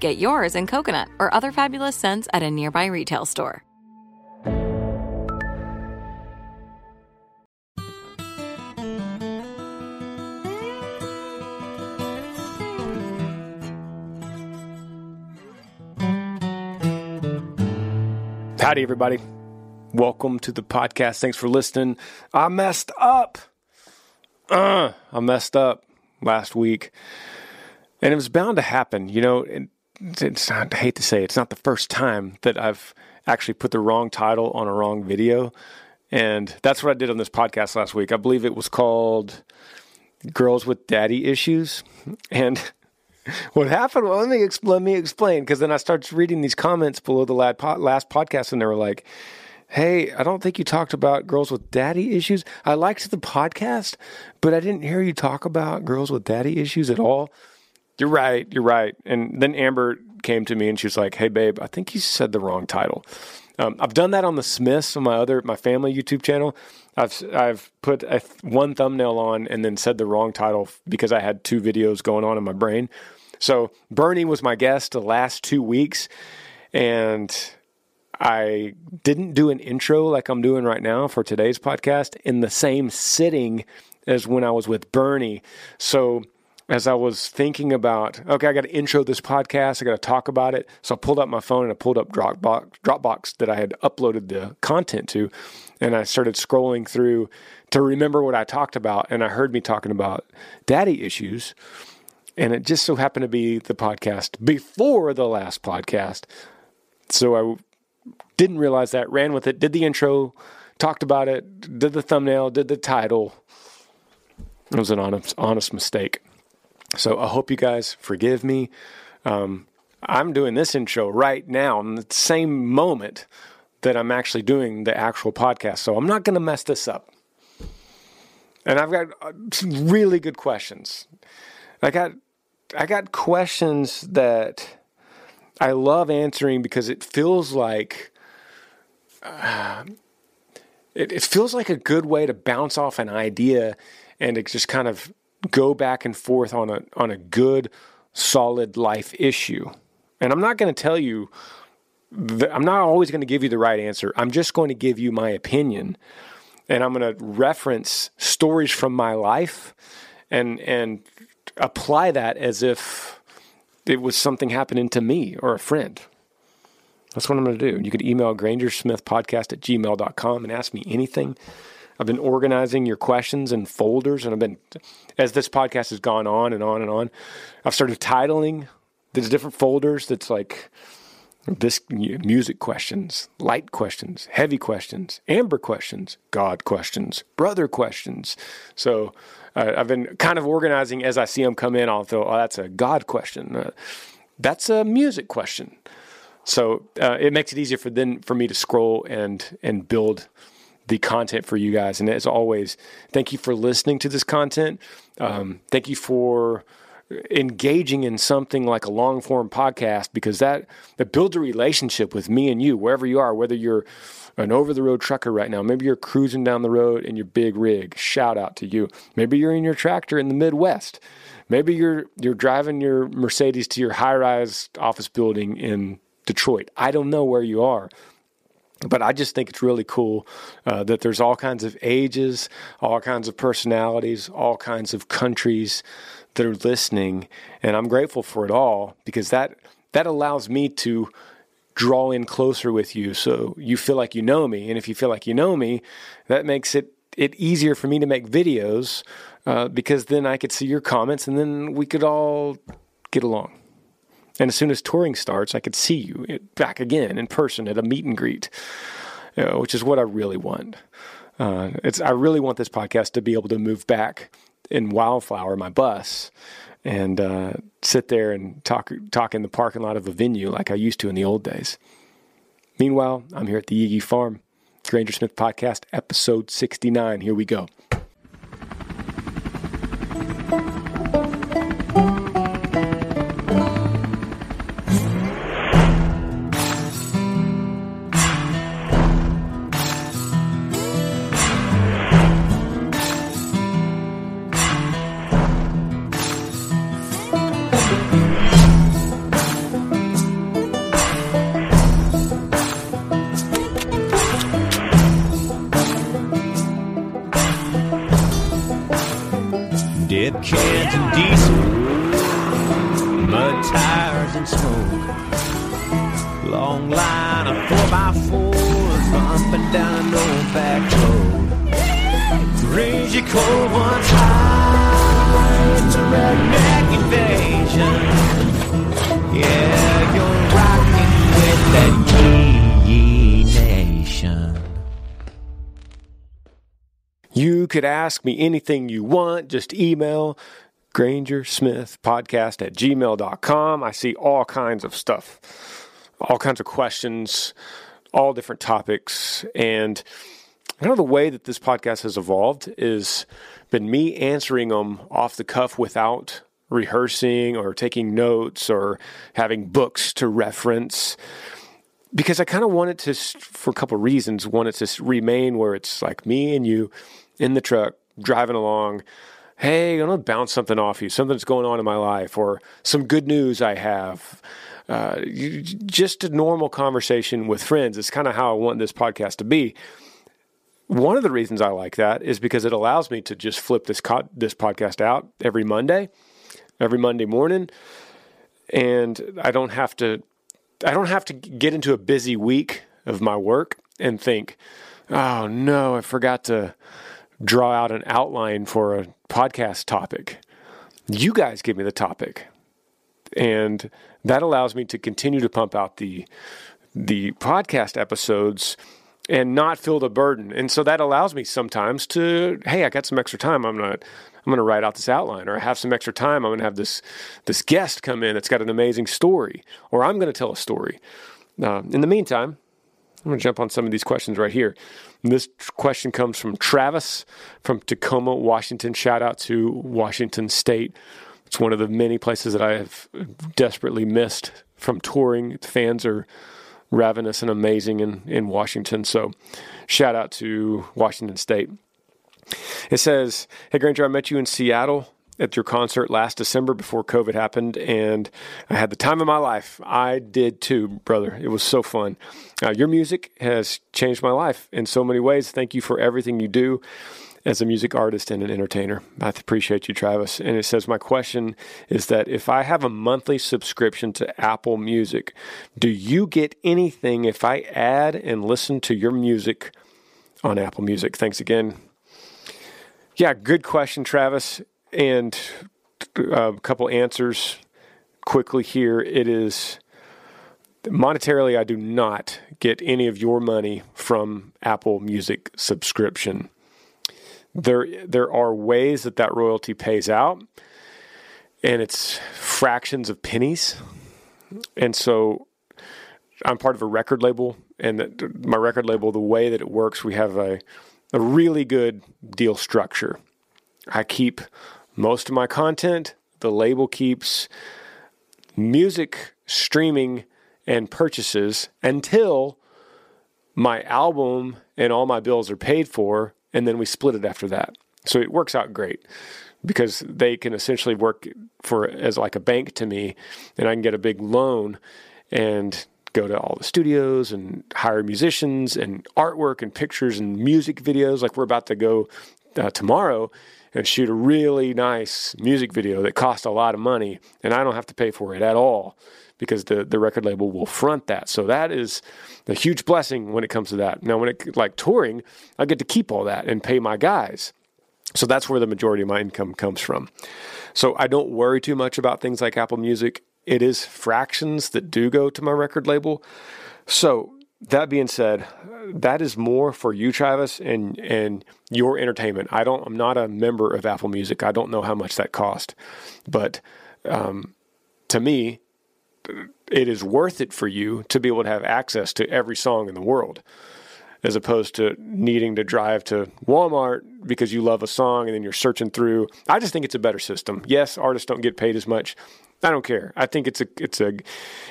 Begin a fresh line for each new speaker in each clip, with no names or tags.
Get yours in coconut or other fabulous scents at a nearby retail store.
Howdy, everybody. Welcome to the podcast. Thanks for listening. I messed up. Uh, I messed up last week. And it was bound to happen. You know, it's not, I hate to say it, it's not the first time that I've actually put the wrong title on a wrong video. And that's what I did on this podcast last week. I believe it was called Girls with Daddy Issues. And what happened? Well, let me. Let me explain because then I started reading these comments below the last podcast, and they were like, "Hey, I don't think you talked about girls with daddy issues. I liked the podcast, but I didn't hear you talk about girls with daddy issues at all." You're right. You're right. And then Amber came to me and she was like, "Hey, babe, I think you said the wrong title." Um, I've done that on the Smiths on my other my family YouTube channel. I've I've put a, one thumbnail on and then said the wrong title because I had two videos going on in my brain. So Bernie was my guest the last two weeks, and I didn't do an intro like I'm doing right now for today's podcast in the same sitting as when I was with Bernie. So as I was thinking about, okay, I got to intro this podcast, I got to talk about it. So I pulled up my phone and I pulled up Dropbox, Dropbox that I had uploaded the content to, and I started scrolling through to remember what I talked about. And I heard me talking about daddy issues. And it just so happened to be the podcast before the last podcast. So I didn't realize that, ran with it, did the intro, talked about it, did the thumbnail, did the title. It was an honest, honest mistake. So I hope you guys forgive me. Um, I'm doing this intro right now in the same moment that I'm actually doing the actual podcast. So I'm not going to mess this up. And I've got uh, some really good questions. I got I got questions that I love answering because it feels like uh, it, it feels like a good way to bounce off an idea and to just kind of go back and forth on a on a good solid life issue. And I'm not going to tell you I'm not always going to give you the right answer. I'm just going to give you my opinion. And I'm going to reference stories from my life and and apply that as if it was something happening to me or a friend. That's what I'm going to do. You could email grangersmithpodcast at gmail.com and ask me anything. I've been organizing your questions in folders, and I've been, as this podcast has gone on and on and on, I've started titling these different folders that's like this music questions, light questions, heavy questions, amber questions, God questions, brother questions. So uh, I've been kind of organizing as I see them come in. I'll throw, oh, that's a God question. Uh, that's a music question. So uh, it makes it easier for then for me to scroll and and build the content for you guys. And as always, thank you for listening to this content. Um, thank you for engaging in something like a long form podcast because that that builds a relationship with me and you wherever you are whether you're an over the road trucker right now maybe you're cruising down the road in your big rig shout out to you maybe you're in your tractor in the midwest maybe you're you're driving your mercedes to your high rise office building in detroit i don't know where you are but I just think it's really cool uh, that there's all kinds of ages, all kinds of personalities, all kinds of countries that are listening, and I'm grateful for it all because that that allows me to draw in closer with you, so you feel like you know me, and if you feel like you know me, that makes it it easier for me to make videos uh, because then I could see your comments, and then we could all get along. And as soon as touring starts, I could see you back again in person at a meet and greet, you know, which is what I really want. Uh, it's I really want this podcast to be able to move back in Wildflower, my bus, and uh, sit there and talk talk in the parking lot of a venue like I used to in the old days. Meanwhile, I'm here at the Yee Yee Farm, Granger Smith Podcast, episode 69. Here we go. Could ask me anything you want. Just email Granger Smith podcast at gmail.com. I see all kinds of stuff, all kinds of questions, all different topics. And kind of the way that this podcast has evolved is been me answering them off the cuff without rehearsing or taking notes or having books to reference because I kind of want it to, for a couple of reasons, want it to remain where it's like me and you in the truck driving along. Hey, I'm gonna bounce something off you, something that's going on in my life, or some good news I have. Uh, just a normal conversation with friends. It's kind of how I want this podcast to be. One of the reasons I like that is because it allows me to just flip this co- this podcast out every Monday, every Monday morning, and I don't have to I don't have to get into a busy week of my work and think, oh no, I forgot to draw out an outline for a podcast topic. You guys give me the topic. And that allows me to continue to pump out the the podcast episodes and not feel the burden. And so that allows me sometimes to, hey, I got some extra time. I'm gonna I'm gonna write out this outline, or I have some extra time. I'm gonna have this this guest come in that's got an amazing story, or I'm gonna tell a story. Uh, in the meantime, I'm gonna jump on some of these questions right here. This question comes from Travis from Tacoma, Washington. Shout out to Washington State. It's one of the many places that I have desperately missed from touring. Fans are ravenous and amazing in, in Washington. So, shout out to Washington State. It says, Hey, Granger, I met you in Seattle at your concert last December before COVID happened, and I had the time of my life. I did too, brother. It was so fun. Uh, your music has changed my life in so many ways. Thank you for everything you do as a music artist and an entertainer. I appreciate you, Travis. And it says, My question is that if I have a monthly subscription to Apple Music, do you get anything if I add and listen to your music on Apple Music? Thanks again. Yeah, good question, Travis. And uh, a couple answers quickly here. It is monetarily, I do not get any of your money from Apple Music subscription. There, there are ways that that royalty pays out, and it's fractions of pennies. And so, I'm part of a record label, and my record label, the way that it works, we have a a really good deal structure. I keep most of my content, the label keeps music streaming and purchases until my album and all my bills are paid for, and then we split it after that. So it works out great because they can essentially work for as like a bank to me, and I can get a big loan and go to all the studios and hire musicians and artwork and pictures and music videos. Like we're about to go uh, tomorrow and shoot a really nice music video that costs a lot of money, and I don't have to pay for it at all because the the record label will front that. So that is a huge blessing when it comes to that. Now, when it like touring, I get to keep all that and pay my guys. So that's where the majority of my income comes from. So I don't worry too much about things like Apple Music. It is fractions that do go to my record label. So that being said, that is more for you, Travis, and and your entertainment. I don't. I'm not a member of Apple Music. I don't know how much that cost, but um, to me, it is worth it for you to be able to have access to every song in the world as opposed to needing to drive to Walmart because you love a song and then you're searching through. I just think it's a better system. Yes, artists don't get paid as much. I don't care. I think it's a it's a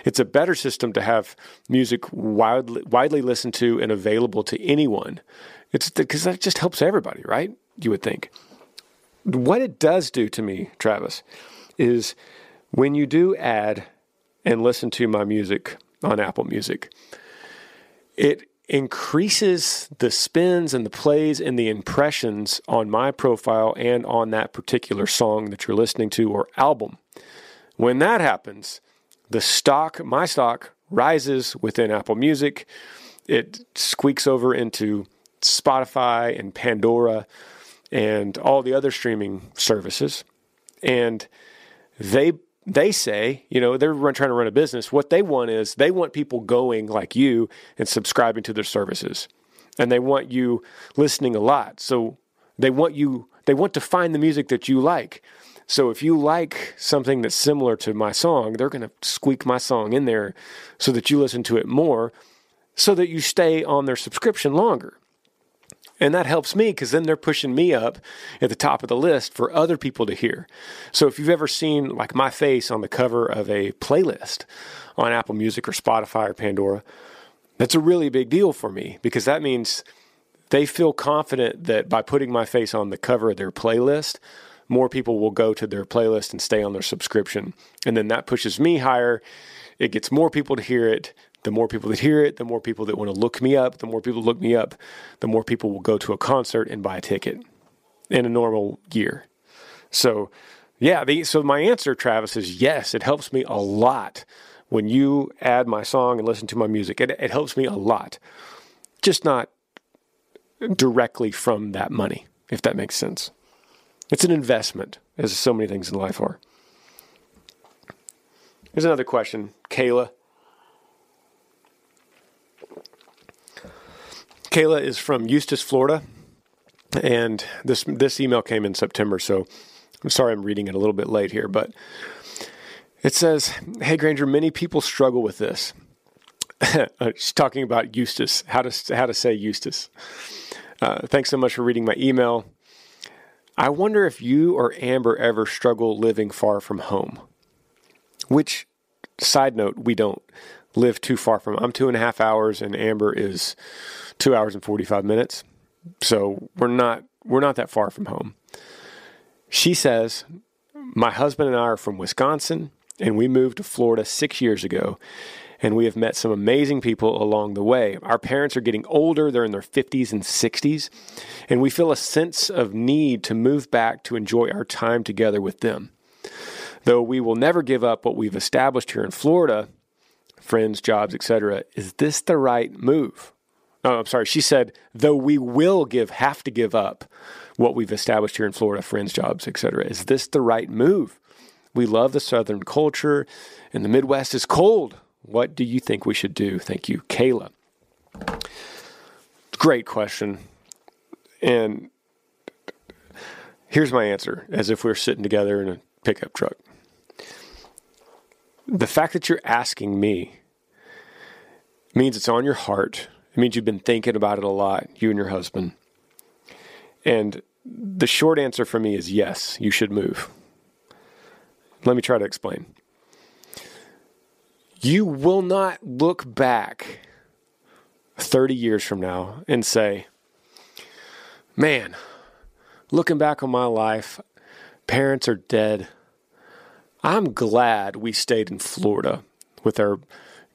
it's a better system to have music widely widely listened to and available to anyone. It's because that just helps everybody, right? You would think. What it does do to me, Travis, is when you do add and listen to my music on Apple Music, it increases the spins and the plays and the impressions on my profile and on that particular song that you're listening to or album. When that happens, the stock, my stock, rises within Apple Music. It squeaks over into Spotify and Pandora and all the other streaming services. And they they say, you know, they're trying to run a business. What they want is they want people going like you and subscribing to their services. And they want you listening a lot. So they want you, they want to find the music that you like. So if you like something that's similar to my song, they're going to squeak my song in there so that you listen to it more so that you stay on their subscription longer. And that helps me because then they're pushing me up at the top of the list for other people to hear. So if you've ever seen like my face on the cover of a playlist on Apple Music or Spotify or Pandora, that's a really big deal for me because that means they feel confident that by putting my face on the cover of their playlist, more people will go to their playlist and stay on their subscription. And then that pushes me higher. It gets more people to hear it the more people that hear it, the more people that want to look me up, the more people look me up, the more people will go to a concert and buy a ticket in a normal year. So, yeah, the, so my answer, Travis, is yes, it helps me a lot when you add my song and listen to my music. It, it helps me a lot, just not directly from that money, if that makes sense. It's an investment, as so many things in life are. Here's another question, Kayla. Kayla is from Eustis, Florida, and this this email came in September, so I'm sorry I'm reading it a little bit late here, but it says, "Hey Granger, many people struggle with this." She's talking about Eustis, how to how to say Eustis. Uh, thanks so much for reading my email. I wonder if you or Amber ever struggle living far from home. Which, side note, we don't live too far from. I'm two and a half hours, and Amber is two hours and 45 minutes. So we're not we're not that far from home. She says, My husband and I are from Wisconsin, and we moved to Florida six years ago. And we have met some amazing people along the way. Our parents are getting older, they're in their 50s and 60s, and we feel a sense of need to move back to enjoy our time together with them. Though we will never give up what we've established here in Florida, friends, jobs, etc., is this the right move? oh, I'm sorry, she said, though we will give, have to give up what we've established here in Florida, friends, jobs, etc. Is this the right move? We love the Southern culture, and the Midwest is cold. What do you think we should do? Thank you, Kayla. Great question. And here's my answer as if we we're sitting together in a pickup truck. The fact that you're asking me means it's on your heart it means you've been thinking about it a lot, you and your husband. And the short answer for me is yes, you should move. Let me try to explain. You will not look back 30 years from now and say, man, looking back on my life, parents are dead. I'm glad we stayed in Florida with our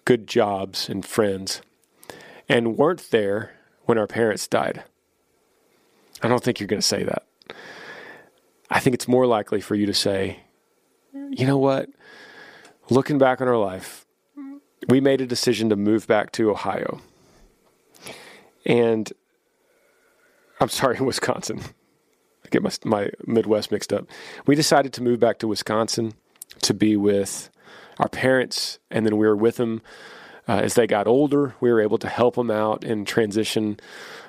good jobs and friends and weren't there when our parents died. I don't think you're going to say that. I think it's more likely for you to say, you know what? Looking back on our life, we made a decision to move back to Ohio. And I'm sorry, Wisconsin. I get my, my Midwest mixed up. We decided to move back to Wisconsin to be with our parents, and then we were with them uh, as they got older. We were able to help them out and transition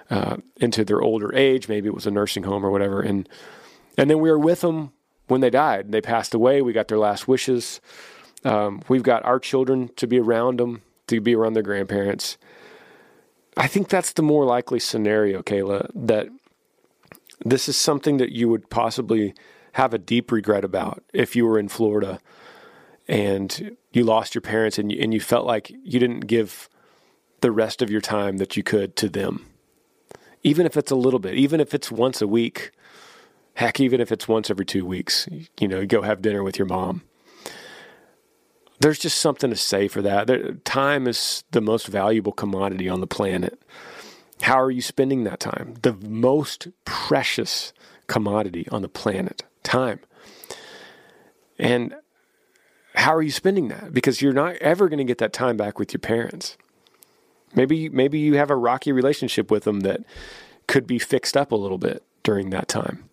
uh, into their older age. Maybe it was a nursing home or whatever, and and then we were with them when they died. They passed away. We got their last wishes. Um, we've got our children to be around them, to be around their grandparents. I think that's the more likely scenario, Kayla, that this is something that you would possibly have a deep regret about if you were in Florida and you lost your parents and you, and you felt like you didn't give the rest of your time that you could to them. Even if it's a little bit, even if it's once a week, heck, even if it's once every two weeks, you know, you go have dinner with your mom. There's just something to say for that. There, time is the most valuable commodity on the planet. How are you spending that time? The most precious commodity on the planet, time. And how are you spending that? Because you're not ever going to get that time back with your parents. Maybe maybe you have a rocky relationship with them that could be fixed up a little bit during that time.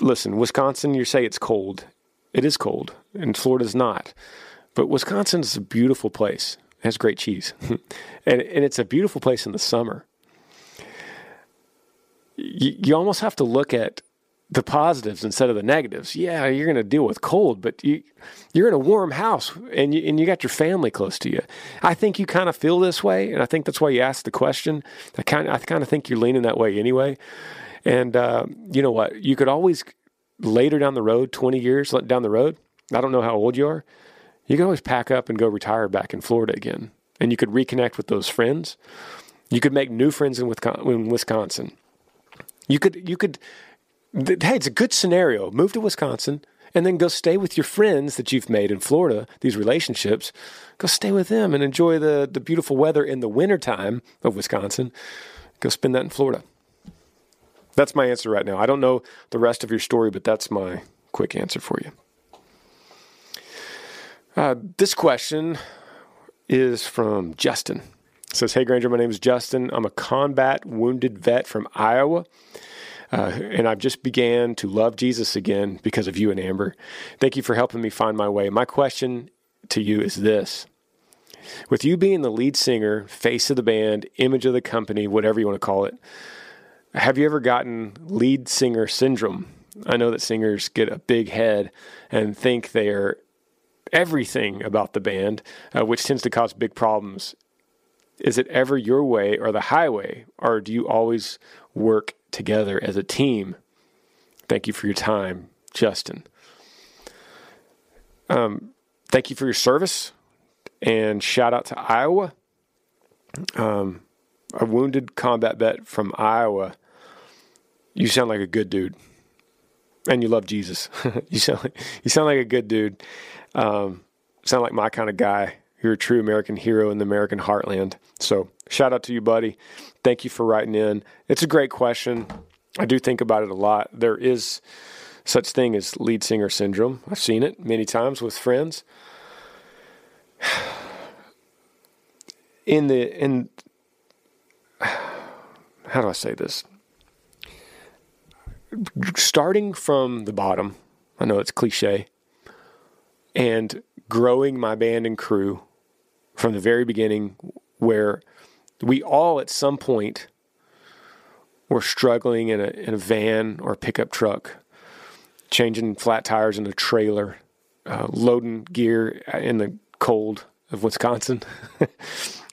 Listen, Wisconsin, you say it's cold. It is cold, and Florida's not. But Wisconsin is a beautiful place. It has great cheese. and, and it's a beautiful place in the summer. You, you almost have to look at the positives instead of the negatives. Yeah, you're going to deal with cold, but you you're in a warm house and you and you got your family close to you. I think you kind of feel this way, and I think that's why you asked the question. I kind I kind of think you're leaning that way anyway. And uh, you know what? You could always later down the road, 20 years down the road. I don't know how old you are. You can always pack up and go retire back in Florida again, and you could reconnect with those friends. You could make new friends in Wisconsin. You could you could hey, it's a good scenario. Move to Wisconsin and then go stay with your friends that you've made in Florida, these relationships. Go stay with them and enjoy the, the beautiful weather in the wintertime of Wisconsin. Go spend that in Florida. That's my answer right now. I don't know the rest of your story, but that's my quick answer for you. Uh, this question is from Justin. It says, Hey Granger, my name is Justin. I'm a combat wounded vet from Iowa. Uh, and I've just began to love Jesus again because of you and Amber. Thank you for helping me find my way. My question to you is this. With you being the lead singer, face of the band, image of the company, whatever you want to call it, have you ever gotten lead singer syndrome? I know that singers get a big head and think they are everything about the band, uh, which tends to cause big problems. Is it ever your way or the highway, or do you always work together as a team? Thank you for your time, Justin. Um, thank you for your service, and shout out to Iowa. Um, a wounded combat vet from Iowa you sound like a good dude, and you love Jesus. you sound like you sound like a good dude. Um, sound like my kind of guy. You're a true American hero in the American heartland. So shout out to you, buddy. Thank you for writing in. It's a great question. I do think about it a lot. There is such thing as lead singer syndrome. I've seen it many times with friends. In the in how do I say this? starting from the bottom, I know it's cliche, and growing my band and crew from the very beginning, where we all at some point were struggling in a, in a van or a pickup truck, changing flat tires in a trailer, uh, loading gear in the cold of Wisconsin.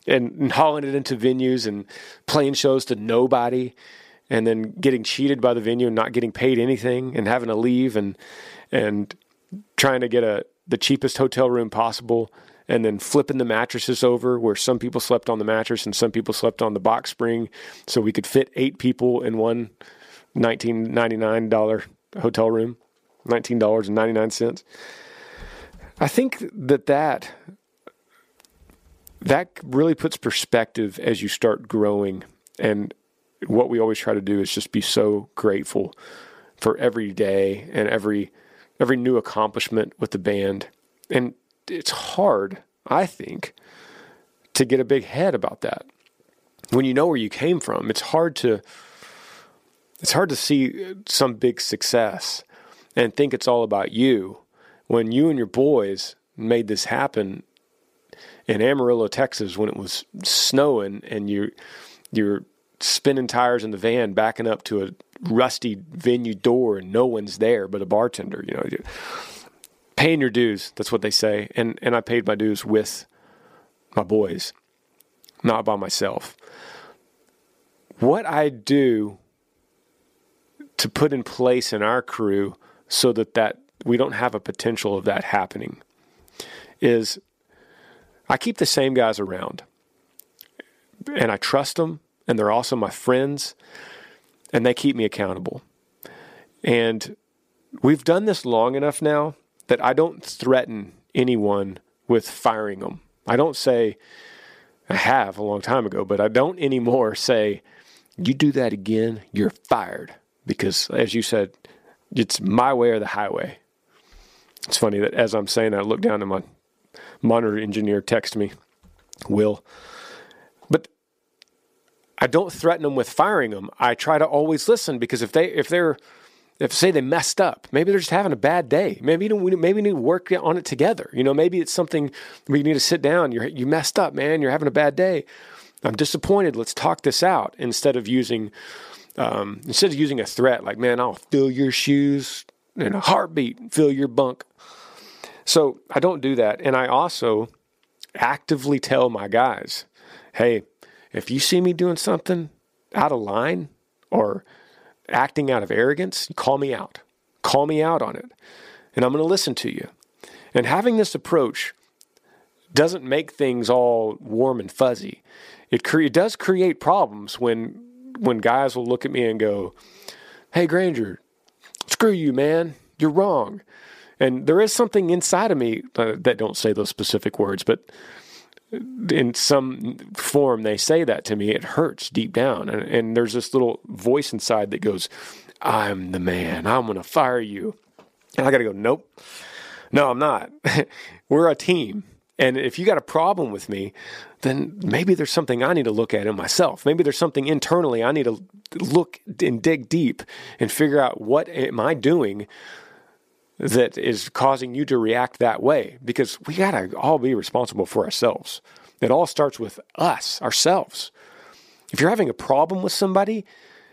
and, and hauling it into venues and playing shows to nobody and then getting cheated by the venue and not getting paid anything and having to leave and and trying to get a the cheapest hotel room possible and then flipping the mattresses over where some people slept on the mattress and some people slept on the box spring so we could fit eight people in one $19.99 hotel room $19.99 i think that that that really puts perspective as you start growing and what we always try to do is just be so grateful for every day and every every new accomplishment with the band. And it's hard, I think, to get a big head about that. When you know where you came from, it's hard to it's hard to see some big success and think it's all about you when you and your boys made this happen in Amarillo, Texas when it was snowing and you you're spinning tires in the van, backing up to a rusty venue door, and no one's there but a bartender. You know, paying your dues. That's what they say. And and I paid my dues with my boys, not by myself. What I do to put in place in our crew so that that we don't have a potential of that happening is I keep the same guys around and I trust them and they're also my friends, and they keep me accountable. And we've done this long enough now that I don't threaten anyone with firing them. I don't say, I have a long time ago, but I don't anymore say, you do that again, you're fired. Because as you said, it's my way or the highway. It's funny that as I'm saying that, I look down and my monitor engineer text me, Will, I don't threaten them with firing them. I try to always listen because if they if they're if say they messed up, maybe they're just having a bad day. Maybe we maybe we need to work on it together. You know, maybe it's something we need to sit down. You you messed up, man. You're having a bad day. I'm disappointed. Let's talk this out instead of using um, instead of using a threat like, man, I'll fill your shoes in a heartbeat, fill your bunk. So I don't do that, and I also actively tell my guys, hey, if you see me doing something out of line or acting out of arrogance, call me out. Call me out on it. And I'm going to listen to you. And having this approach doesn't make things all warm and fuzzy. It, cre- it does create problems when when guys will look at me and go, "Hey Granger, screw you, man. You're wrong." And there is something inside of me uh, that don't say those specific words, but in some form they say that to me, it hurts deep down. And, and there's this little voice inside that goes, I'm the man. I'm going to fire you. And I got to go, nope. No, I'm not. We're a team. And if you got a problem with me, then maybe there's something I need to look at in myself. Maybe there's something internally I need to look and dig deep and figure out what am I doing that is causing you to react that way because we got to all be responsible for ourselves. It all starts with us, ourselves. If you're having a problem with somebody,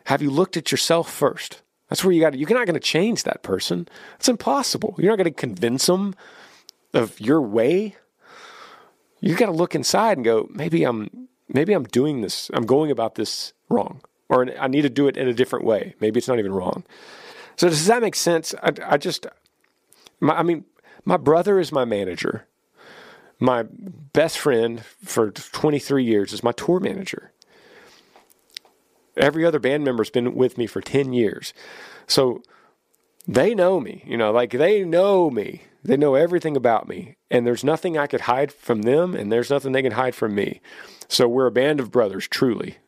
have you looked at yourself first? That's where you got to, you're not going to change that person. It's impossible. You're not going to convince them of your way. You got to look inside and go, maybe I'm, maybe I'm doing this. I'm going about this wrong, or I need to do it in a different way. Maybe it's not even wrong. So does that make sense? I, I just, my, I mean, my brother is my manager. My best friend for 23 years is my tour manager. Every other band member's been with me for 10 years. So they know me, you know, like they know me. They know everything about me. And there's nothing I could hide from them, and there's nothing they can hide from me. So we're a band of brothers, truly.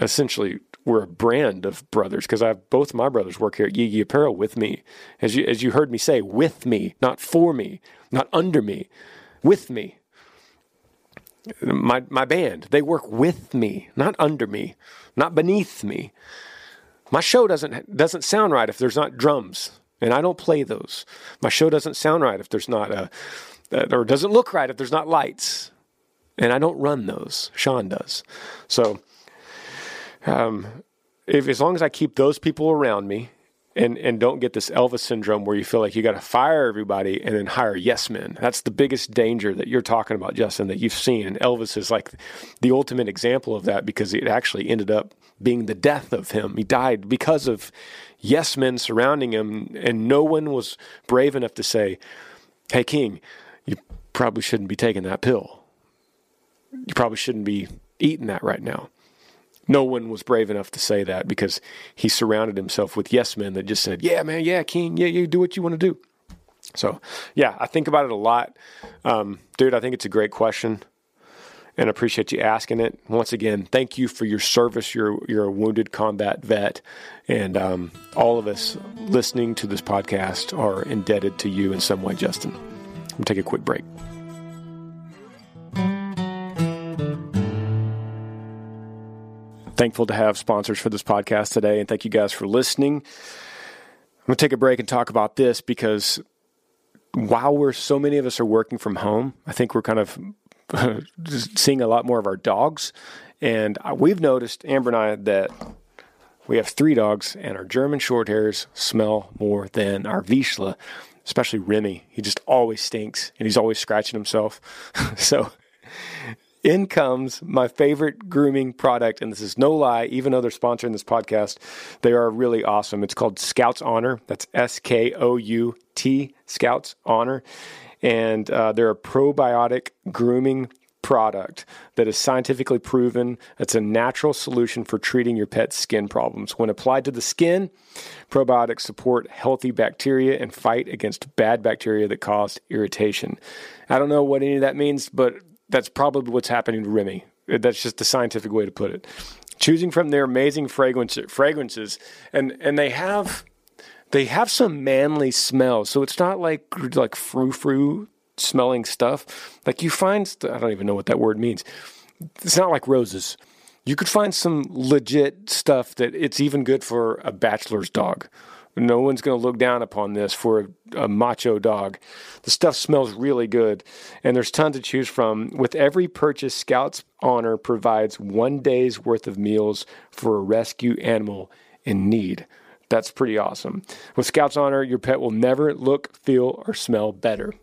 Essentially, we're a brand of brothers because I have both my brothers work here at Yee Apparel with me. As you, as you heard me say, with me, not for me, not under me, with me. My, my band, they work with me, not under me, not beneath me. My show doesn't, doesn't sound right if there's not drums, and I don't play those. My show doesn't sound right if there's not a, or doesn't look right if there's not lights. And I don't run those. Sean does. So um, if as long as I keep those people around me and and don't get this Elvis syndrome where you feel like you got to fire everybody and then hire yes men. That's the biggest danger that you're talking about, Justin, that you've seen. And Elvis is like the ultimate example of that because it actually ended up being the death of him. He died because of yes men surrounding him, and no one was brave enough to say, "Hey, King, you probably shouldn't be taking that pill. You probably shouldn't be eating that right now." No one was brave enough to say that because he surrounded himself with yes men that just said, "Yeah, man, yeah, King, yeah, you do what you want to do." So, yeah, I think about it a lot, um, dude. I think it's a great question, and I appreciate you asking it. Once again, thank you for your service. You're you're a wounded combat vet, and um, all of us listening to this podcast are indebted to you in some way, Justin. Gonna take a quick break. Thankful to have sponsors for this podcast today, and thank you guys for listening. I'm going to take a break and talk about this because while we're so many of us are working from home, I think we're kind of seeing a lot more of our dogs. And we've noticed, Amber and I, that we have three dogs, and our German short hairs smell more than our Vizsla, especially Remy. He just always stinks, and he's always scratching himself. so in comes my favorite grooming product, and this is no lie, even though they're sponsoring this podcast, they are really awesome. It's called Skout's Honor. That's S K O U T, Skout's Honor. And uh, they're a probiotic grooming product that is scientifically proven. It's a natural solution for treating your pet's skin problems. When applied to the skin, probiotics support healthy bacteria and fight against bad bacteria that cause irritation. I don't know what any of that means, but that's probably what's happening to Remy. That's just the scientific way to put it. Choosing from their amazing fragrance, fragrances, and and they have they have some manly smell. So it's not like like frou frou smelling stuff. Like you find, I don't even know what that word means. It's not like roses. You could find some legit stuff that it's even good for a bachelor's dog. No one's going to look down upon this for a, a, macho dog. The stuff smells really good, and there's tons to choose from. With every purchase, Skout's Honor provides one day's worth of meals for a rescue animal in need. That's pretty awesome. With Skout's Honor, your pet will never look, feel, or smell better.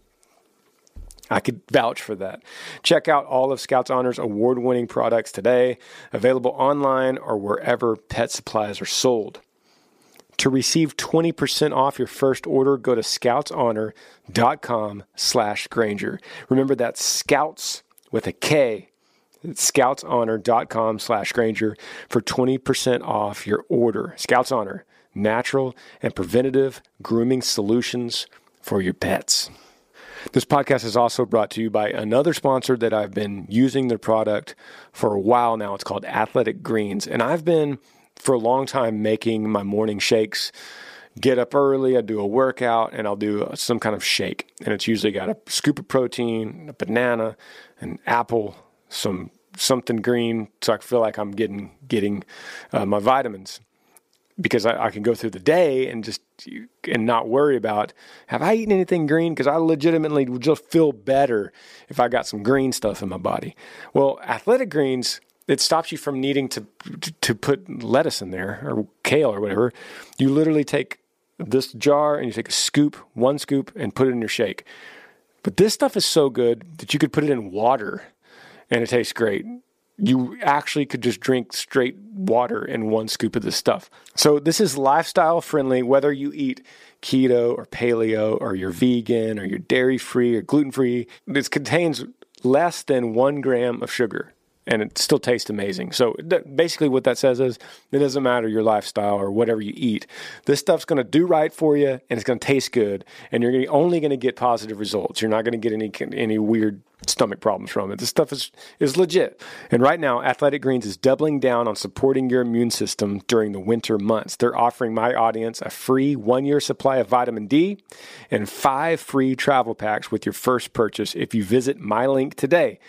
I could vouch for that. Check out all of Skout's Honor's award winning products today, available online or wherever pet supplies are sold. To receive 20% off your first order, go to skoutshonor.com slash Granger. Remember that Scouts with a K. Skoutshonor.com slash Granger for 20% off your order. Skout's Honor, natural and preventative grooming solutions for your pets. This podcast is also brought to you by another sponsor that I've been using their product for a while now. It's called Athletic Greens. And I've been for a long time making my morning shakes. Get up early, I do a workout, and I'll do some kind of shake. And it's usually got a scoop of protein, a banana, an apple, some something green, so I feel like I'm getting getting uh, my vitamins because I, I, can go through the day and just and not worry about have I eaten anything green because I legitimately would just feel better if I got some green stuff in my body. Well, athletic greens it stops you from needing to to put lettuce in there or kale or whatever. You literally take this jar and you take a scoop, one scoop, and put it in your shake. But this stuff is so good that you could put it in water and it tastes great. You actually could just drink straight water in one scoop of this stuff. So this is lifestyle friendly, whether you eat keto or paleo or you're vegan or you're dairy free or gluten free. This contains less than one gram of sugar and it still tastes amazing. So th- basically, what that says is it doesn't matter your lifestyle or whatever you eat. This stuff's going to do right for you, and it's going to taste good, and you're only going to get positive results. You're not going to get any any weird stomach problems from it. This stuff is is legit. And right now, Athletic Greens is doubling down on supporting your immune system during the winter months. They're offering my audience a free one year supply of vitamin D and five free travel packs with your first purchase if you visit my link today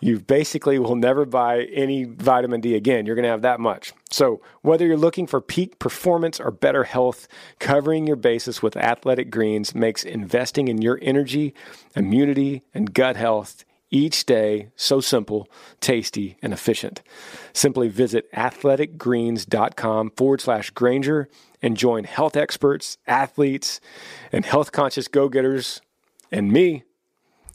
you basically will never buy any vitamin D again. You're going to have that much. So, whether you're looking for peak performance or better health, covering your bases with athletic greens makes investing in your energy, immunity, and gut health each day. So simple, tasty, and efficient. Simply visit athleticgreens.com forward slash Granger and join health experts, athletes, and health conscious go getters and me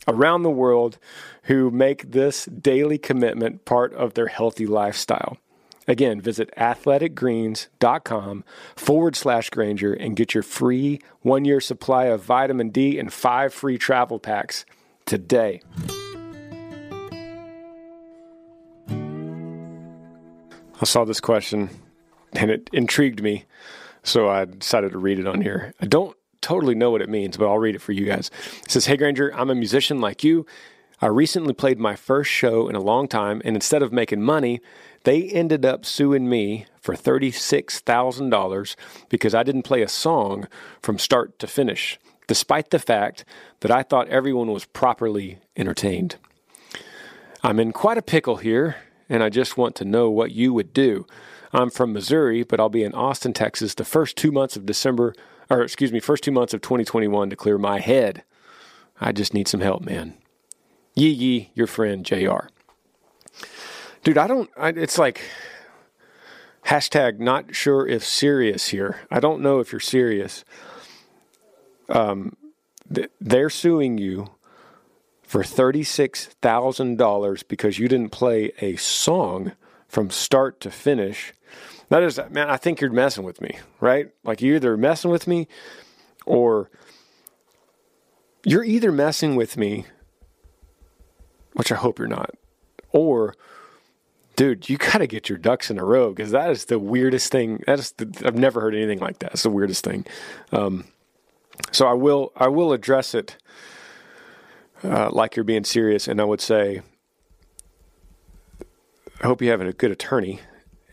around the world who make this daily commitment part of their healthy lifestyle. Again, visit athleticgreens.com forward slash Granger and get your free one year supply of vitamin D and five free travel packs today. I saw this question and it intrigued me, so I decided to read it on here. I don't totally know what it means, but I'll read it for you guys. It says, Hey Granger, I'm a musician like you. I recently played my first show in a long time, and instead of making money, they ended up suing me for $36,000 because I didn't play a song from start to finish, despite the fact that I thought everyone was properly entertained. I'm in quite a pickle here, and I just want to know what you would do. I'm from Missouri, but I'll be in Austin, Texas the first two months of December, or excuse me, first two months of 2021 to clear my head. I just need some help, man. Yee yee, your friend JR. Dude, I don't, I, it's like hashtag not sure if serious here. I don't know if you're serious. Um, th- they're suing you for $36,000 because you didn't play a song from start to finish. That is, man, I think you're messing with me, right? Like you're either messing with me or you're either messing with me, which I hope you're not, or dude, you got to get your ducks in a row because that is the weirdest thing. That is, I've never heard anything like that. It's the weirdest thing. Um, so I will, I will address it uh, like you're being serious, and I would say, I hope you have a good attorney,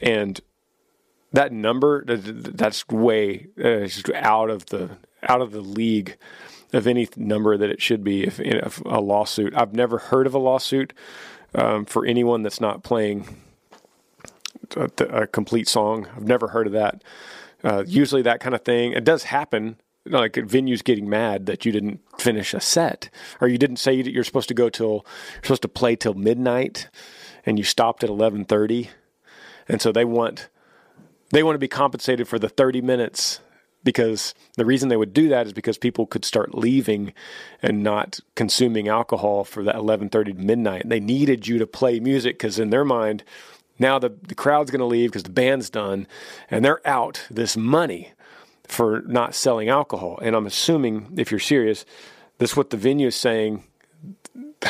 and that number that's way uh, out of the out of the league of any number that it should be if, if a lawsuit. I've never heard of a lawsuit um, for anyone that's not playing a, a, complete song. I've never heard of that. Uh, usually, that kind of thing it does happen. Like venues getting mad that you didn't finish a set, or you didn't say that you're supposed to go till you're supposed to play till midnight, and you stopped at eleven thirty, and so they want they want to be compensated for the thirty minutes because the reason they would do that is because people could start leaving and not consuming alcohol for that 11:30 to midnight. They needed you to play music because in their mind, now the, the crowd's going to leave because the band's done, and they're out this money for not selling alcohol. And I'm assuming, if you're serious, this is what the venue is saying.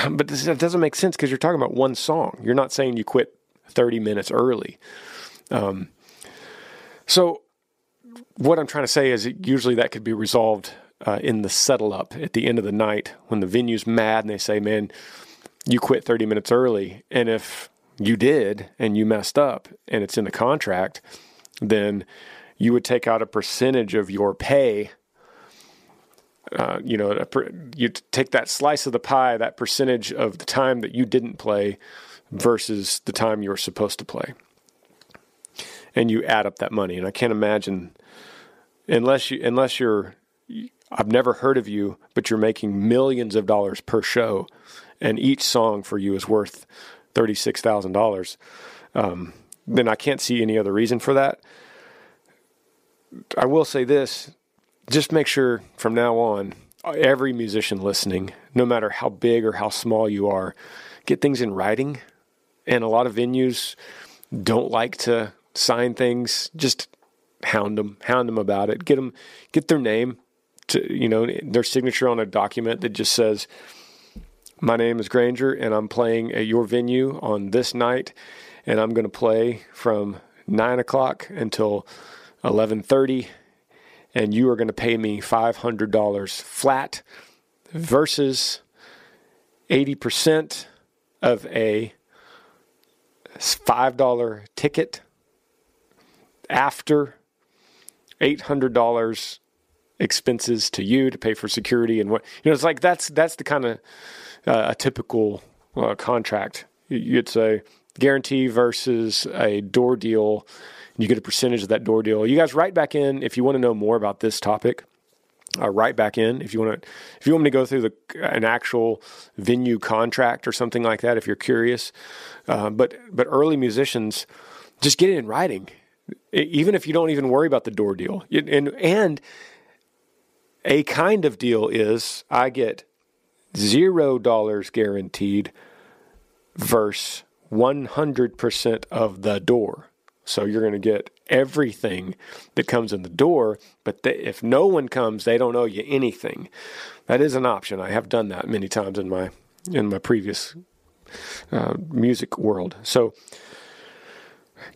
But this, that doesn't make sense because you're talking about one song. You're not saying you quit 30 minutes early. Um, so what I'm trying to say is usually that could be resolved uh, in the settle up at the end of the night when the venue's mad and they say, man, you quit 30 minutes early. And if you did and you messed up and it's in the contract, then you would take out a percentage of your pay. Uh, you know, you take that slice of the pie, that percentage of the time that you didn't play versus the time you were supposed to play. And you add up that money. And I can't imagine unless you unless you're I've never heard of you, but you're making millions of dollars per show, and each song for you is worth thirty six thousand um, dollars. Then I can't see any other reason for that. I will say this: just make sure from now on, every musician listening, no matter how big or how small you are, get things in writing. And a lot of venues don't like to sign things. Just hound them, hound them about it. Get them, get their name, to you know, their signature on a document that just says, "My name is Granger, and I'm playing at your venue on this night, and I'm going to play from nine o'clock until eleven thirty, and you are going to pay me five hundred dollars flat, versus eighty percent of a five dollar ticket." After $800 expenses to you to pay for security and what you know it's like that's that's the kind of uh, a typical uh, contract you'd say guarantee versus a door deal you get a percentage of that door deal you guys write back in if you want to know more about this topic uh, write back in. If you want to, if you want me to go through the an actual venue contract or something like that, if you're curious. Uh, but but early musicians just get it in writing, even if you don't even worry about the door deal. And and a kind of deal is I get zero dollars guaranteed versus one hundred percent of the door. So you're going to get everything that comes in the door, but if no one comes, they don't owe you anything. That is an option. I have done that many times in my in my previous uh, music world. So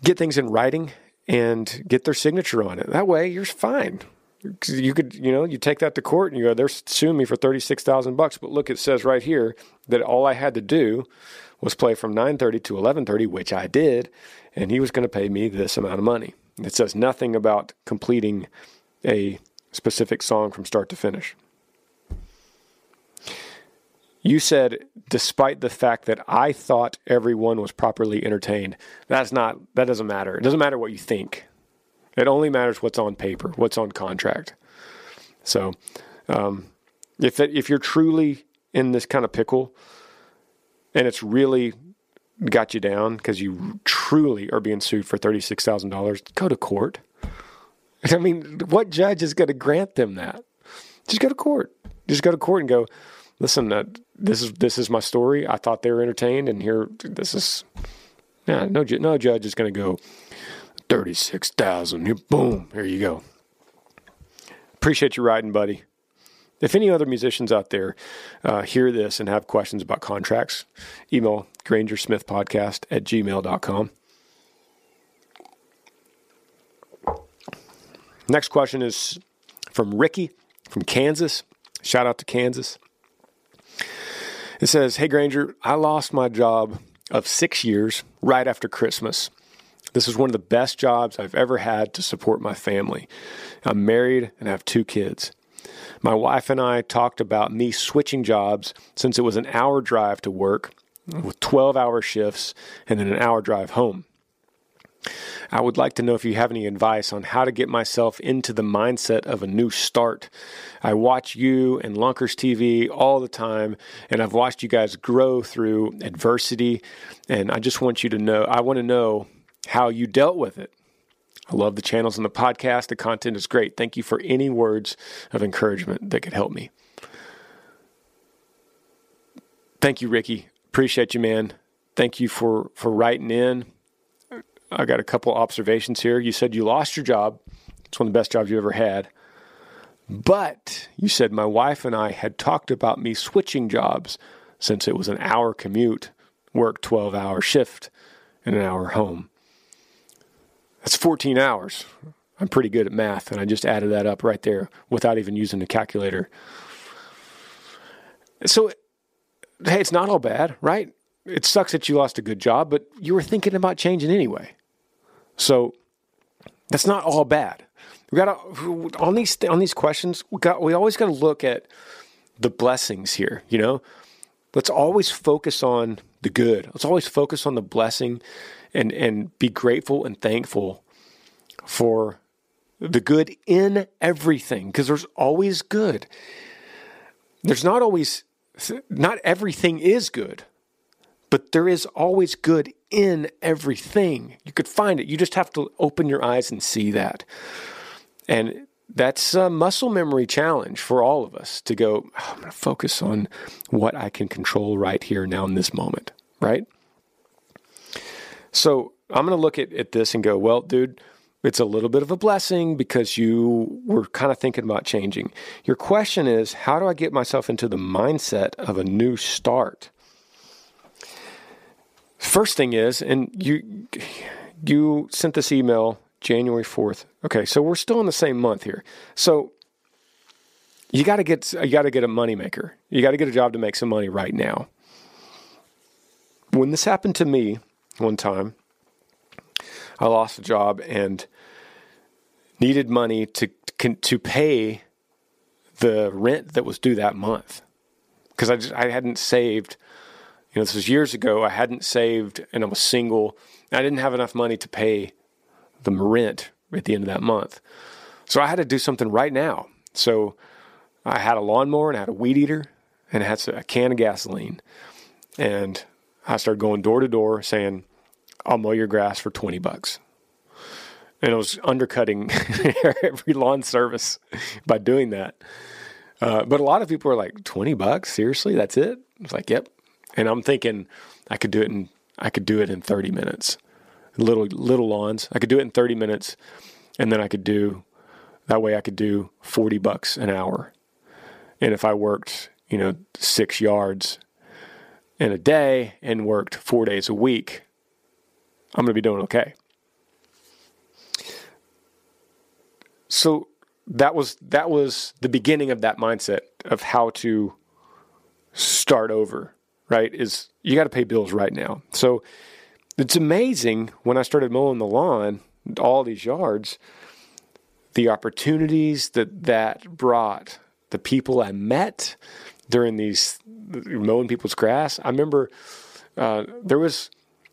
get things in writing and get their signature on it. That way, you're fine. You could, you know, you take that to court and you go, they're suing me for thirty six thousand bucks. But look, it says right here that all I had to do was play from nine thirty to eleven thirty, which I did, and he was going to pay me this amount of money. It says nothing about completing a specific song from start to finish. You said, despite the fact that I thought everyone was properly entertained, that's not, that doesn't matter. It doesn't matter what you think. It only matters what's on paper, what's on contract. So, um, if it, if you're truly in this kind of pickle, and it's really got you down because you truly are being sued for $36,000, go to court. I mean, what judge is going to grant them that? Just go to court. Just go to court and go, listen, uh, this is this is my story. I thought they were entertained, and here this is. No, no judge is going to go thirty six thousand. Boom, here you go. Appreciate you riding, buddy. If any other musicians out there uh, hear this and have questions about contracts, email grangersmithpodcast at gmail.com. Next question is from Ricky from Kansas. Shout out to Kansas. It says, Hey Granger, I lost my job of six years right after Christmas. This is one of the best jobs I've ever had to support my family. I'm married and have two kids. My wife and I talked about me switching jobs since it was an hour drive to work with 12 hour shifts and then an hour drive home. I would like to know if you have any advice on how to get myself into the mindset of a new start. I watch you and Lunkers TV all the time, and I've watched you guys grow through adversity. And I just want you to know, I want to know how you dealt with it. I love the channels and the podcast. The content is great. Thank you for any words of encouragement that could help me. Thank you, Ricky. Appreciate you, man. Thank you for for writing in. I got a couple observations here. You said you lost your job. It's one of the best jobs you ever had. But you said my wife and I had talked about me switching jobs since it was an hour commute, work 12 hour shift, and an hour home. That's 14 hours. I'm pretty good at math, and I just added that up right there without even using the calculator. So, hey, it's not all bad, right? It sucks that you lost a good job, but you were thinking about changing anyway. So that's not all bad. We got to on these on these questions. We got we always got to look at the blessings here. You know, let's always focus on the good. Let's always focus on the blessing, and and be grateful and thankful for the good in everything because there's always good. There's not always not everything is good but there is always good in everything. You could find it. You just have to open your eyes and see that. And that's a muscle memory challenge for all of us to go, oh, I'm going to focus on what I can control right here now in this moment, right? So I'm going to look at, at this and go, well, dude, it's a little bit of a blessing because you were kind of thinking about changing. Your question is, how do I get myself into the mindset of a new start? First thing is, and you you sent this email January 4th. Okay, so we're still in the same month here. So you got to get you got to get a moneymaker. You got to get a job to make some money right now. When this happened to me one time, I lost a job and needed money to to pay the rent that was due that month because I just I hadn't saved you know, this was years ago. I hadn't saved and I was single. I didn't have enough money to pay the rent at the end of that month. So I had to do something right now. So I had a lawnmower and I had a weed eater and it had a can of gasoline. And I started going door to door saying, I'll mow your grass for 20 bucks. And I was undercutting every lawn service by doing that. Uh, but a lot of people are like, 20 bucks? Seriously? That's it? It's like, yep. And I'm thinking I could do it in I could do it in 30 minutes. Little little lawns. I could do it in 30 minutes and then I could do that way I could do 40 bucks an hour. And if I worked, you know, 6 yards in a day and worked 4 days a week, I'm going to be doing okay. So that was that was the beginning of that mindset of how to start over, right? Is you got to pay bills right now. So it's amazing when I started mowing the lawn, all these yards, the opportunities that that brought, the people I met during these mowing people's grass. I remember uh, there was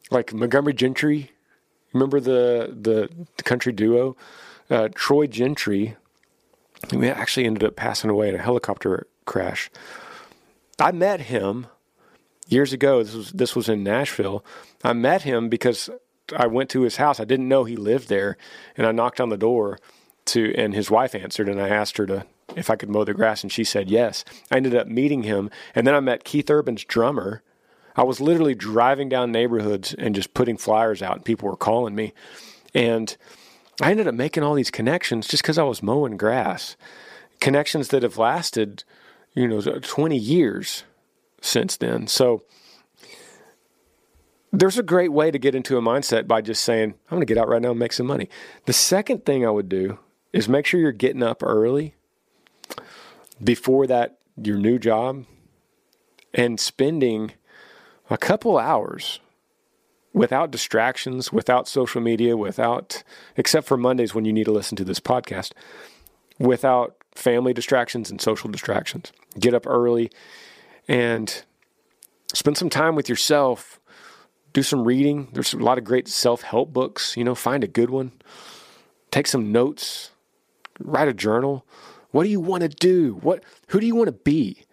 like Montgomery Gentry. Remember the the, the country duo, uh, Troy Gentry. We actually ended up passing away in a helicopter crash. I met him years ago. This was this was in Nashville. I met him because I went to his house. I didn't know he lived there, and I knocked on the door to, and his wife answered, and I asked her to if I could mow the grass, and she said yes. I ended up meeting him, and then I met Keith Urban's drummer. I was literally driving down neighborhoods and just putting flyers out, and people were calling me, and I ended up making all these connections just because I was mowing grass, connections that have lasted, you know, twenty years since then. So there's a great way to get into a mindset by just saying, I'm going to get out right now and make some money. The second thing I would do is make sure you're getting up early before that your new job and spending a couple hours without distractions, without social media, without except for Mondays when you need to listen to this podcast, without family distractions and social distractions. Get up early and spend some time with yourself. Do some reading. There's a lot of great self-help books, you know, find a good one. Take some notes. Write a journal. What do you want to do? What who do you want to be?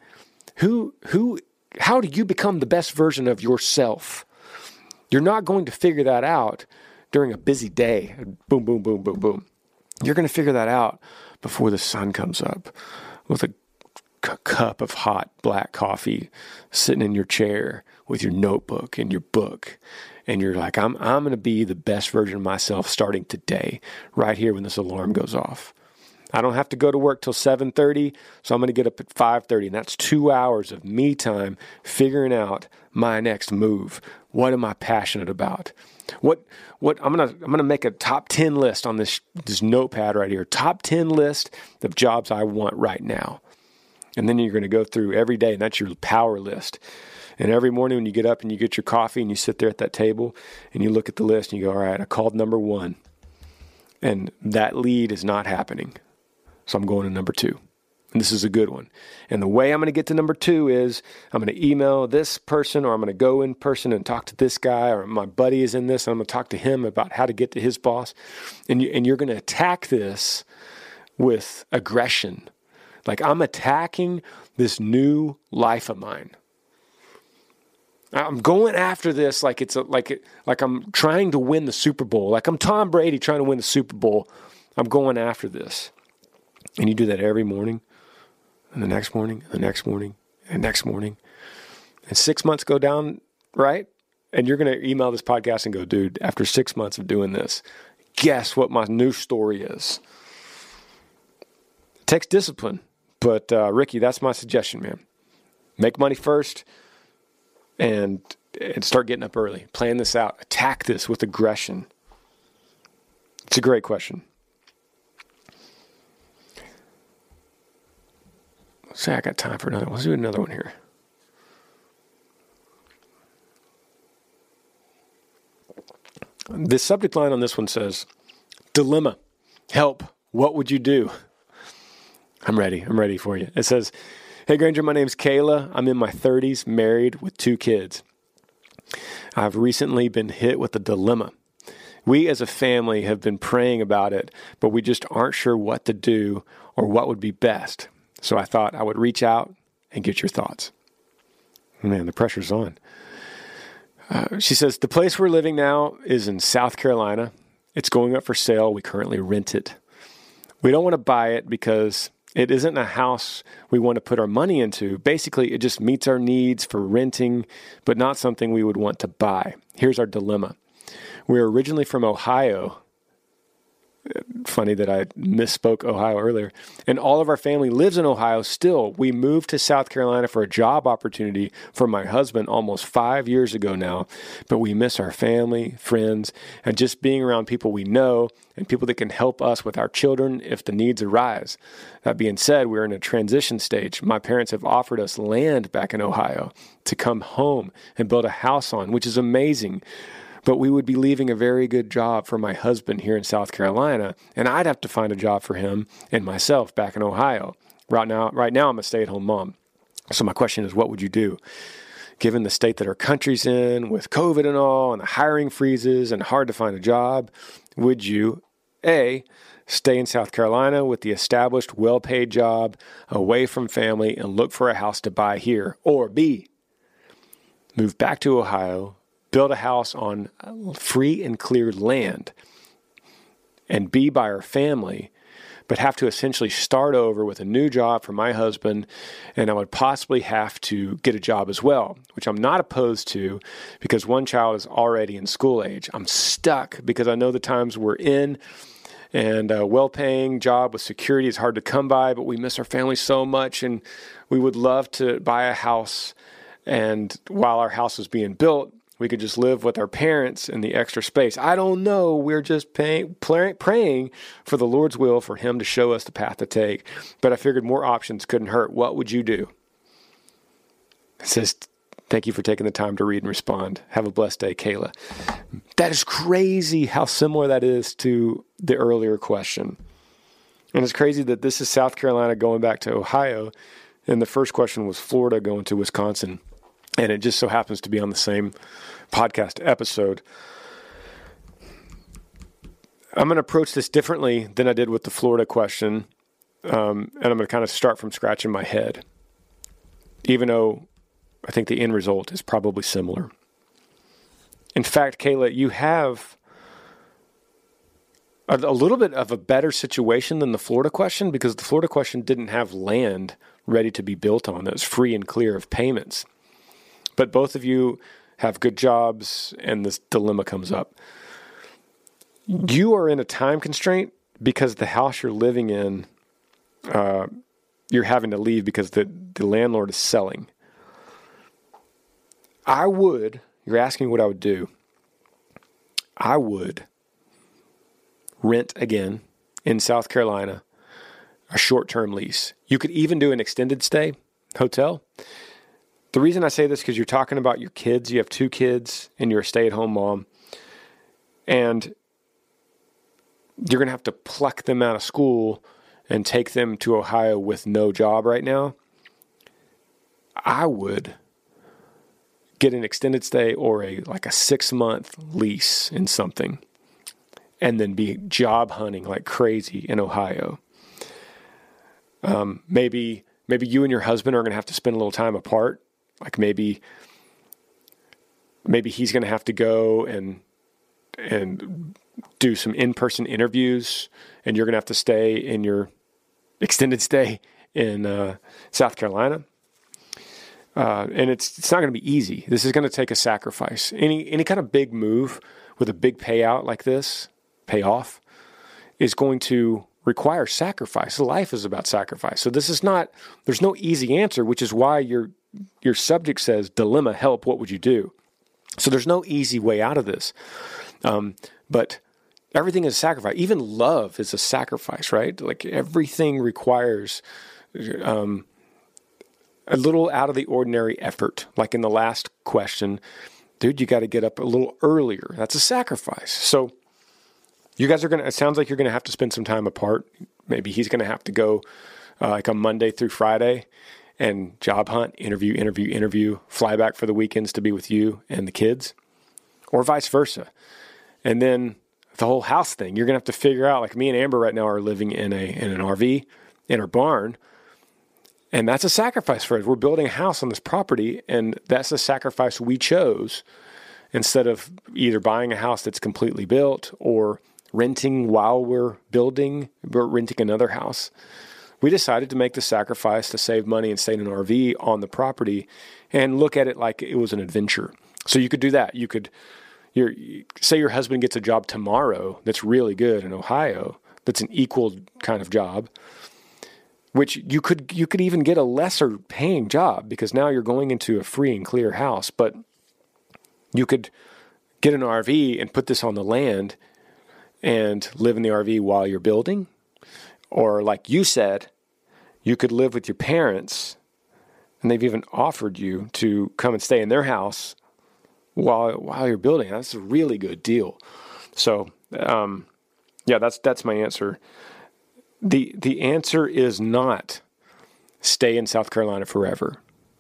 Who who how do you become the best version of yourself? You're not going to figure that out during a busy day. Boom boom boom boom boom. You're going to figure that out before the sun comes up with a c- cup of hot black coffee sitting in your chair with your notebook and your book and you're like I'm I'm going to be the best version of myself starting today right here when this alarm goes off. I don't have to go to work till 7:30, so I'm going to get up at 5:30 and that's 2 hours of me time figuring out my next move. What am I passionate about? What what I'm going to I'm going to make a top 10 list on this this notepad right here. Top 10 list of jobs I want right now. And then you're going to go through every day and that's your power list. And every morning when you get up and you get your coffee and you sit there at that table and you look at the list and you go, "All right, I called number 1." And that lead is not happening. So I'm going to number two. And this is a good one. And the way I'm going to get to number two is I'm going to email this person, or I'm going to go in person and talk to this guy, or my buddy is in this, and I'm going to talk to him about how to get to his boss. And, you, and you're going to attack this with aggression. Like I'm attacking this new life of mine. I'm going after this like it's a, like it, like I'm trying to win the Super Bowl. Like I'm Tom Brady trying to win the Super Bowl. I'm going after this. And you do that every morning, and the next morning, and the next morning, and next morning. And six months go down, right? And you're going to email this podcast and go, dude, after six months of doing this, guess what my new story is? It takes discipline. But uh, Ricky, that's my suggestion, man. Make money first and, and start getting up early. Plan this out. Attack this with aggression. It's a great question. say I got time for another one. Let's do another one here. The subject line on this one says, Dilemma. Help. What would you do? I'm ready. I'm ready for you. It says, Hey Granger, my name's Kayla. I'm in my 30s, married with two kids. I've recently been hit with a dilemma. We as a family have been praying about it, but we just aren't sure what to do or what would be best. So I thought I would reach out and get your thoughts. Man, the pressure's on. Uh, she says, The place we're living now is in South Carolina. It's going up for sale. We currently rent it. We don't want to buy it because it isn't a house we want to put our money into. Basically, it just meets our needs for renting, but not something we would want to buy. Here's our dilemma. We're originally from Ohio, funny that I misspoke Ohio earlier. And all of our family lives in Ohio still. We moved to South Carolina for a job opportunity for my husband almost five years ago now. But we miss our family, friends, and just being around people we know and people that can help us with our children if the needs arise. That being said, we're in a transition stage. My parents have offered us land back in Ohio to come home and build a house on, which is amazing but we would be leaving a very good job for my husband here in South Carolina, and I'd have to find a job for him and myself back in Ohio. Right now, right now I'm a stay-at-home mom. So my question is, what would you do? Given the state that our country's in with COVID and all, and the hiring freezes and hard to find a job, would you, A, stay in South Carolina with the established, well paid job away from family and look for a house to buy here? Or B, move back to Ohio, build a house on uh, free and cleared land and be by our family, but have to essentially start over with a new job for my husband. And I would possibly have to get a job as well, which I'm not opposed to because one child is already in school age. I'm stuck because I know the times we're in. And uh, a well paying job with security is hard to come by, but we miss our family so much. And we would love to buy a house. And while our house is being built, we could just live with our parents in the extra space. I don't know. We're just praying for the Lord's will for Him to show us the path to take. But I figured more options couldn't hurt. What would you do? It says, Thank you for taking the time to read and respond. Have a blessed day, Kayla. That is crazy how similar that is to the earlier question. And it's crazy that this is South Carolina going back to Ohio, and the first question was Florida going to Wisconsin and it just so happens to be on the same podcast episode. I'm going to approach this differently than I did with the Florida question, um, and I'm going to kind of start from scratch in my head, even though I think the end result is probably similar. In fact, Kayla, you have a, a little bit of a better situation than the Florida question because the Florida question didn't have land ready to be built on that was free and clear of payments. But both of you have good jobs, and this dilemma comes up. You are in a time constraint because the house you're living in, uh, you're having to leave because the, the landlord is selling. I would, you're asking what I would do. I would rent again in South Carolina a short term lease. You could even do an extended stay hotel the reason I say this because you're talking about your kids. You have two kids and you're a stay at home mom. And you're going to have to pluck them out of school and take them to Ohio with no job right now. I would get an extended stay or a like a 6 month lease in something and then be job hunting like crazy in Ohio. Um, maybe maybe you and your husband are going to have to spend a little time apart like maybe maybe he's going to have to go and and do some in-person interviews and you're going to have to stay in your extended stay in uh, South Carolina. Uh, and it's it's not going to be easy. This is going to take a sacrifice. Any any kind of big move with a big payout like this, payoff, is going to require sacrifice. Life is about sacrifice. So this is not. There's no easy answer, which is why you're your subject says dilemma help what would you do? So there's no easy way out of this. Um, but everything is sacrifice. Even love is a sacrifice right? Like everything requires um, a little out of the ordinary effort. Like in the last question dude you got to get up a little earlier. That's a sacrifice. So you guys are gonna it sounds like you're gonna have to spend some time apart. Maybe he's gonna have to go uh, like a monday through friday and job hunt, interview, interview, interview, fly back for the weekends to be with you and the kids, or vice versa. And then the whole house thing, you're gonna have to figure out. Like me and Amber right now are living in a in an RV in our barn, And that's a sacrifice for us. We're building a house on this property, and that's a sacrifice we chose instead of either buying a house that's completely built or renting while we're building, we're renting another house. We decided to make the sacrifice to save money and stay in an RV on the property and look at it like it was an adventure. So you could do that. You could your say your husband gets a job tomorrow that's really good in Ohio, that's an equal kind of job, which you could you could even get a lesser paying job because now you're going into a free and clear house, but you could get an RV and put this on the land and live in the RV while you're building. Or, like you said, you could live with your parents, and they've even offered you to come and stay in their house while while you're building. That's a really good deal. So, um, yeah, that's that's my answer. the The answer is not stay in South Carolina forever.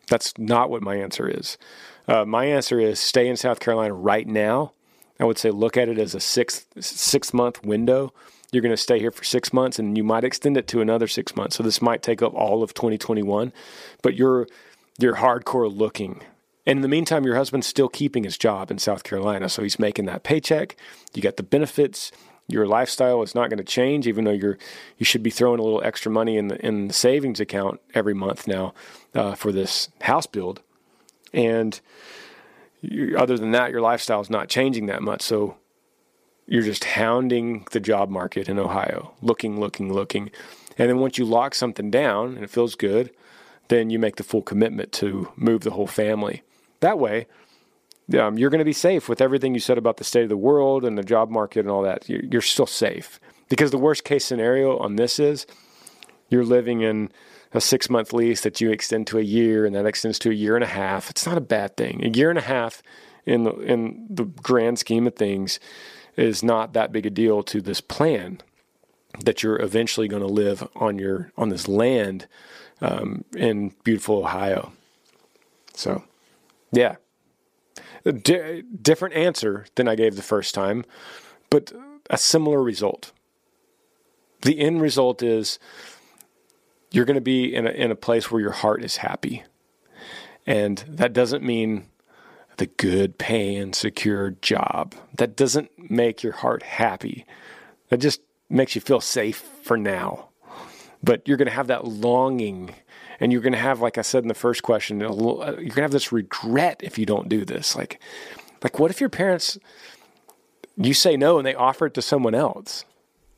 That's not what my answer is. Uh, my answer is stay in South Carolina right now. I would say look at it as a six six month window. You're going to stay here for six months, and you might extend it to another six months. So this might take up all of 2021, but you're you're hardcore looking. And in the meantime, your husband's still keeping his job in South Carolina, so he's making that paycheck. You got the benefits. Your lifestyle is not going to change, even though you're you should be throwing a little extra money in the in the savings account every month now uh, for this house build. And you, other than that, your lifestyle is not changing that much. So you're just hounding the job market in Ohio, looking, looking, looking. And then once you lock something down and it feels good, then you make the full commitment to move the whole family. That way, um, you're going to be safe with everything you said about the state of the world and the job market and all that. You're, you're still safe because the worst case scenario on this is you're living in a six month lease that you extend to a year and that extends to a year and a half. It's not a bad thing. A year and a half in the, in the grand scheme of things is not that big a deal to this plan that you're eventually going to live on your on this land um, in beautiful Ohio. So, yeah, D- different answer than I gave the first time, but a similar result. The end result is you're going to be in a, in a place where your heart is happy. And that doesn't mean the good paying, secure job. That doesn't make your heart happy. That just makes you feel safe for now. But you're going to have that longing. And you're going to have, like I said in the first question, little, uh, you're going to have this regret if you don't do this. Like, like what if your parents, you say no and they offer it to someone else?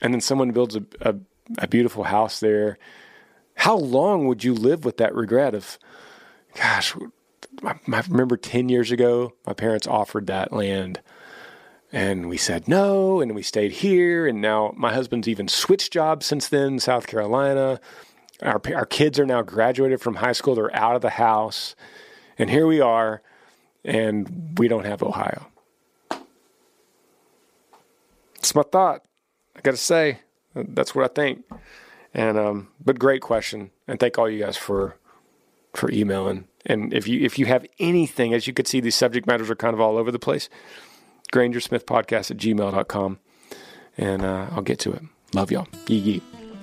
And then someone builds a, a, a beautiful house there how long would you live with that regret of, gosh, I, remember 10 years ago, my parents offered that land and we said no, and we stayed here. And now my husband's even switched jobs since then, South Carolina. Our, our kids are now graduated from high school, they're out of the house. And here we are, and we don't have Ohio. It's my thought. I got to say, that's what I think. And um, but great question, and thank all you guys for for emailing. And if you if you have anything, as you could see, these subject matters are kind of all over the place. Granger Smith Podcast at gmail.com. And uh, I'll get to it. Love y'all. Yee yee.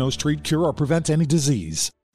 diagnose, treat, cure, or prevent any disease.